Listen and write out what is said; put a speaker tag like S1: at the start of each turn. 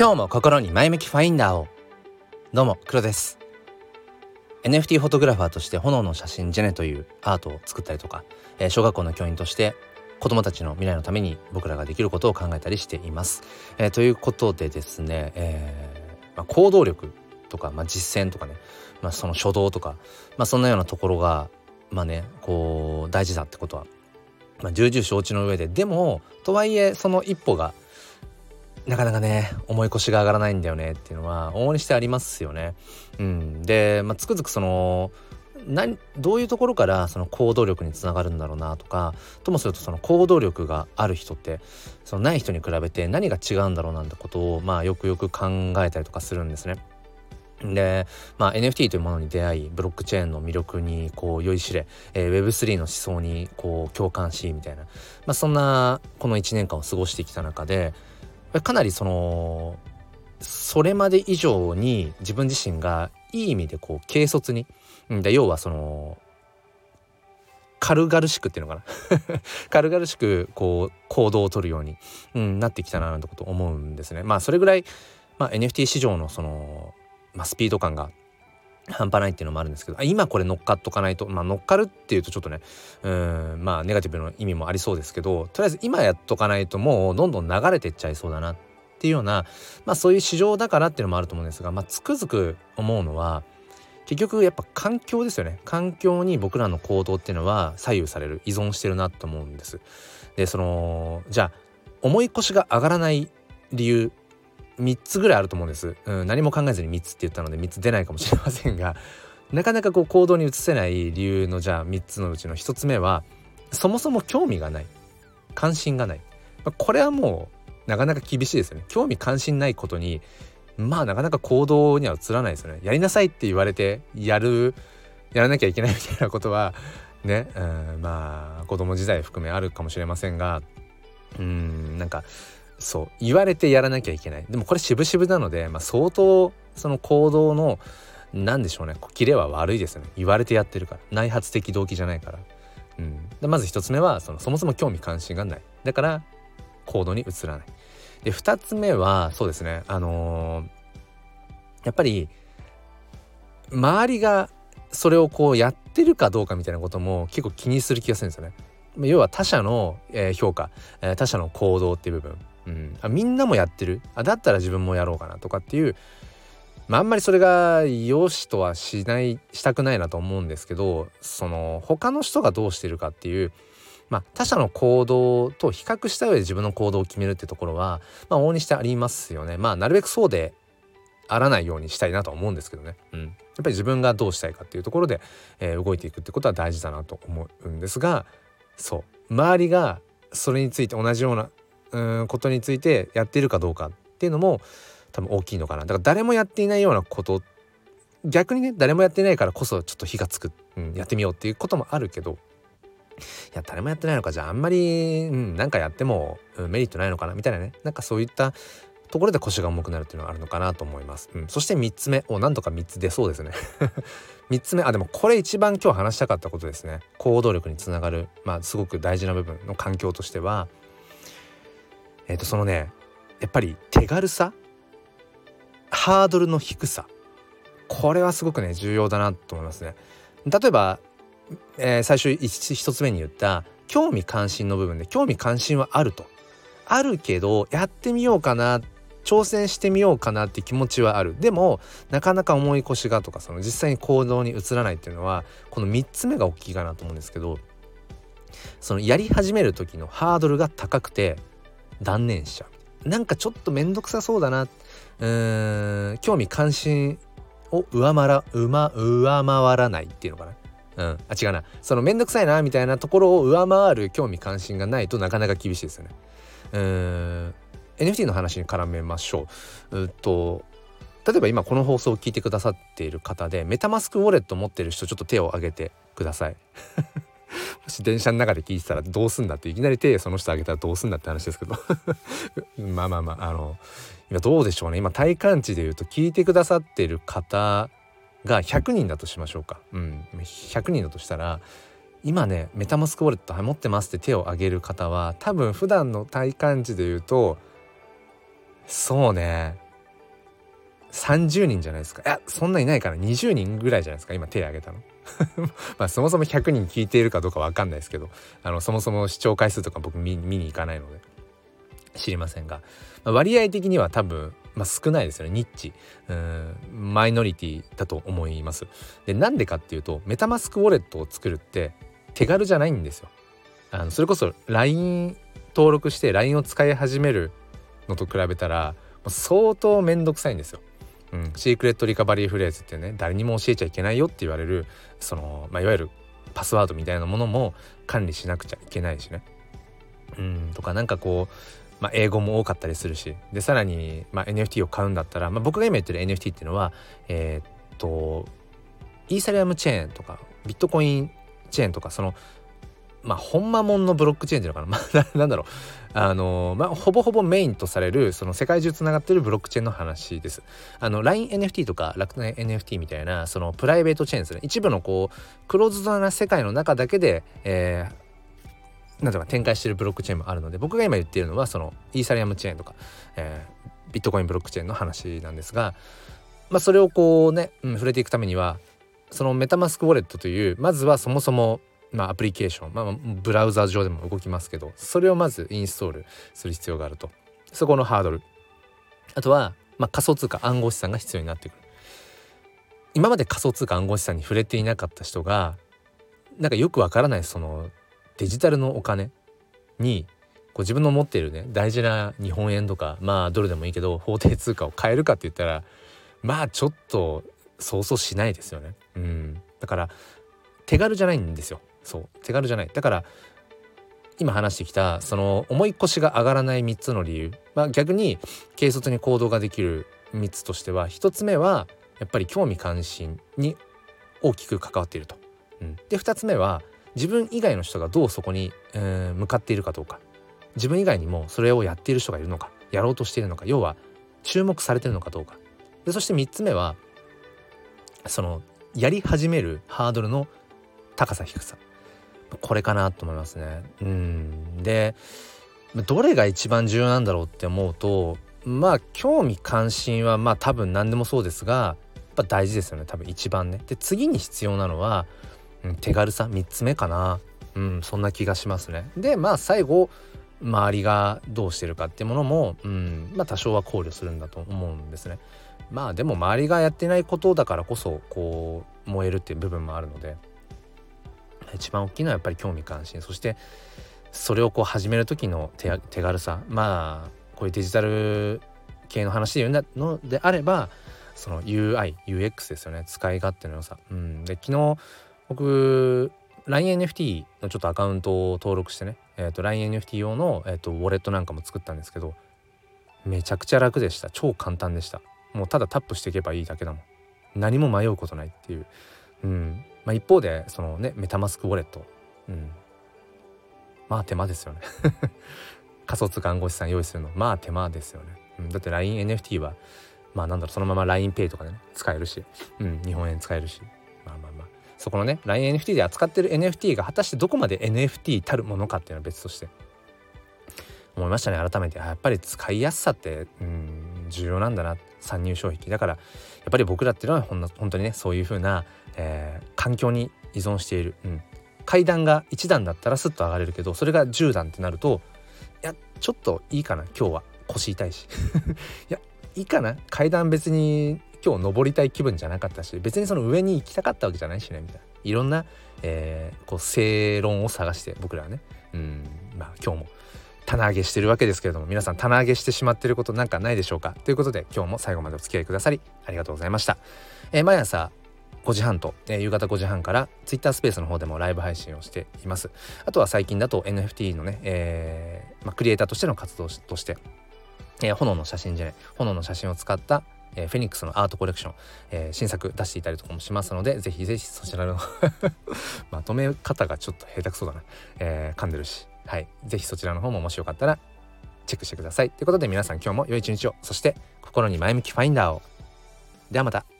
S1: 今日も心に前向きファインダーを。どうも黒です。NFT フォトグラファーとして炎の写真ジェネというアートを作ったりとか、えー、小学校の教員として子供たちの未来のために僕らができることを考えたりしています。えー、ということでですね、えーまあ、行動力とか、まあ、実践とかね、まあ、その初動とか、まあ、そんなようなところがまあねこう大事だってことは、まあ、重々承知の上で。でもとはいえその一歩がなかなかね重い腰が上がらないんだよねっていうのは往々にしてありますよね。うん、で、まあ、つくづくその何どういうところからその行動力につながるんだろうなとかともするとその行動力がある人ってそのない人に比べて何が違うんだろうなんてことをまあよくよく考えたりとかするんですね。で、まあ、NFT というものに出会いブロックチェーンの魅力にこう酔いしれ、えー、Web3 の思想にこう共感しみたいな、まあ、そんなこの1年間を過ごしてきた中でかなりそのそれまで以上に自分自身がいい意味でこう軽率に、で要はその軽々しくっていうのかな 軽々しくこう行動をとるように、うん、なってきたななんてこと思うんですね。まあそれぐらい、まあ、NFT 市場のその、まあ、スピード感が半端ないっていうのもあるんですけど今これ乗っかっとかないとまあ乗っかるっていうとちょっとねうんまあネガティブな意味もありそうですけどとりあえず今やっとかないともうどんどん流れてっちゃいそうだなっていうようなまあそういう市場だからっていうのもあると思うんですがまあつくづく思うのは結局やっぱ環境ですよね環境に僕らの行動っていうのは左右される依存してるなと思うんです。でそのじゃあ重い腰が上がらない理由3つぐらいあると思うんです、うん、何も考えずに3つって言ったので3つ出ないかもしれませんが なかなかこう行動に移せない理由のじゃあ3つのうちの1つ目はそもそも興味がない。関心がない、まあ、これはもうなかなか厳しいですよね。興味関心ないことにまあなかなか行動には移らないですよね。やりなさいって言われてやるやらなきゃいけないみたいなことはね、うん、まあ子供時代含めあるかもしれませんがうんなんかそう言われてやらなきゃいけない。でもこれ渋々なので、まあ、相当その行動の何でしょうね。キレは悪いですよね。言われてやってるから。内発的動機じゃないから、うん、でまず一つ目はそのそもそも興味関心がない。だから行動に移らない。で二つ目はそうですね。あのー、やっぱり周りがそれをこうやってるかどうかみたいなことも結構気にする気がするんですよね。要は他者の、評価、他者の行動っていう部分。うん、あみんなもやってる？あだったら自分もやろうかなとかっていう、まあ、あんまりそれが良しとはしないしたくないなと思うんですけどその他の人がどうしてるかっていう、まあ、他者の行動と比較した上で自分の行動を決めるってところは、まあ、往々にしてありますよね。まあなるべくそうであらないようにしたいなと思うんですけどね、うん、やっぱり自分がどうしたいかっていうところで、えー、動いていくってことは大事だなと思うんですがそう。周りがそれについて同じようなことについてやってるかどうかっていうのも多分大きいのかな。だから誰もやっていないようなこと逆にね誰もやってないからこそちょっと火がつく、うん、やってみようっていうこともあるけど。いや誰もやってないのかじゃああんまり、うん、なんかやっても、うん、メリットないのかなみたいなね。なんかそういったところで腰が重くなるっていうのがあるのかなと思います、うん、そして3つ目。おなんとか3つ出そうですね。3つ目。あでもこれ一番今日話したかったことですね。行動力につながる。まあすごく大事な部分の環境としては。えっ、ー、とそのねやっぱり手軽さハードルの低さこれはすごくね重要だなと思いますね。例えば、えー、最初一つ目に言った興味関心の部分で興味関心はあると。あるけどやってみようかな挑戦してみようかなって気持ちはあるでもなかなか重い腰がとかその実際に行動に移らないっていうのはこの3つ目が大きいかなと思うんですけどそのやり始める時のハードルが高くて断念しちゃうなんかちょっと面倒くさそうだなうーん興味関心を上回ら上回らないっていうのかなうん、あ違うなその面倒くさいなみたいなところを上回る興味関心がないとなかなか厳しいですよね。うん NFT の話に絡めましょう。うと例えば今この放送を聞いてくださっている方でメタマスクウォレット持ってる人ちょっと手を挙げてください。もし電車の中で聞いてたらどうすんだっていきなり手その人あげたらどうすんだって話ですけど。まあまあまああの今どうでしょうね。今体感値で言うと聞いてくださってる方が100人だとしましょうか、うん、100人だとしたら今ねメタマスクウォレット持ってますって手を挙げる方は多分普段の体感値で言うとそうね。30人じゃないですか。いやそんないないから20人ぐらいじゃないですか今手挙げたの。まあそもそも100人聞いているかどうか分かんないですけどあのそもそも視聴回数とか僕見に行かないので知りませんが、まあ、割合的には多分、まあ、少ないですよねニッチ。うんマイノリティだと思います。でなんでかっていうとメタマスクウォレットを作るって手軽じゃないんですよ。あのそれこそ LINE 登録して LINE を使い始めるのと比べたら相当めんどくさいんですよ。うん、シークレットリカバリーフレーズってね誰にも教えちゃいけないよって言われるその、まあ、いわゆるパスワードみたいなものも管理しなくちゃいけないしね。うん、とかなんかこう、まあ、英語も多かったりするしでさらに、まあ、NFT を買うんだったら、まあ、僕が今言ってる NFT っていうのはえー、っとイーサリアムチェーンとかビットコインチェーンとかそのまあほんまもんのブロックチェーンっていうのかな、まあ、なんだろう。あのまあほぼほぼメインとされるその世界中つながってるブロックチェーンの話です。あの LINENFT とか楽天 NFT みたいなそのプライベートチェーンですね。一部のこうクローズドな世界の中だけで、えー、なんとか展開してるブロックチェーンもあるので僕が今言っているのはそのイーサリアムチェーンとか、えー、ビットコインブロックチェーンの話なんですが、まあ、それをこうね、うん、触れていくためにはそのメタマスクウォレットというまずはそもそもまあ、アプリケーション、まあ、ブラウザ上でも動きますけどそれをまずインストールする必要があるとそこのハードルあとは、まあ、仮想通貨暗号資産が必要になってくる今まで仮想通貨暗号資産に触れていなかった人がなんかよくわからないそのデジタルのお金にこう自分の持っているね大事な日本円とかまあドルでもいいけど法定通貨を変えるかって言ったらまあちょっと想像しないですよね。うん、だから手軽じゃないんですよ。そう手軽じゃない。だから今話してきたその重い腰が上がらない3つの理由、まあ、逆に軽率に行動ができる3つとしては1つ目はやっぱり興味関心に大きく関わっていると。うん、で2つ目は自分以外の人がどうそこに、えー、向かっているかどうか。自分以外にもそれをやっている人がいるのか。やろうとしているのか。要は注目されてるのかどうか。でそして3つ目はそのやり始めるハードルの高さ低さ。これかなと思いますね。うんでどれが一番重要なんだろうって思うとまあ興味関心はまあ多分何でもそうですがやっぱ大事ですよね多分一番ね。で次に必要なのは、うん、手軽さ3つ目かな。うんそんな気がしますね。でまあ最後周りがどうしてるかっていうものも、うん、まあ多少は考慮するんだと思うんですね。まあでも周りがやってないことだからこそこう燃えるっていう部分もあるので一番大きいのはやっぱり興味関心。そしてそれをこう始める時の手軽さ。まあこういうデジタル系の話で言うのであればその UIUX ですよね。使い勝手の良さ。うん、で昨日僕 LINENFT のちょっとアカウントを登録してね、えーと、LINENFT 用の、えーとウォレットなんかも作ったんですけどめちゃくちゃ楽でした。超簡単でした。もうただタップしていけばいいだけだもん。何も迷うことないっていう、うん、まあ、一方でそのねメタマスクウォレット、うん、まあ手間ですよね。仮想通貨暗号資産用意するの。まあ手間ですよね、うん、だって LINENFT はまあなんだろうそのまま LINEPay とかでね使えるし、うん、日本円使えるし。まあまあまあ。そこのね LINENFT で扱ってる NFT が果たしてどこまで NFT たるものかっていうのは別として。思いましたね。改めて。やっぱり使いやすさってうん重要なんだな。参入障壁。だからやっぱり僕らっていうのはほん本当にねそういう風なえー、環境に依存している、うん、階段が1段だったらスッと上がれるけどそれが10段ってなるといやちょっといいかな今日は。腰痛いし。いやいいかな。階段別に今日登りたい気分じゃなかったし別にその上に行きたかったわけじゃないしねみたいな。いろんな、えー、こう正論を探して僕らはね。うん。まあ今日も棚上げしてるわけですけれども皆さん棚上げしてしまってることなんかないでしょうか？ということで今日も最後までお付き合いくださりありがとうございました、えー、毎朝5時半と、えー、夕方5時半から Twitter スペースの方でもライブ配信をしています。あとは最近だと NFT のね、えーまあ、クリエイターとしての活動として、えー、炎の写真じゃない炎の写真を使ったえー、フェニックスのアートコレクション、えー、新作出していたりとかもしますのでぜひぜひそちらの まとめ方がちょっと下手くそだな、えー、噛んでるし。はい。ぜひそちらの方ももしよかったらチェックしてください。ということで皆さん今日も良い一日を。そして心に前向きファインダーを。ではまた。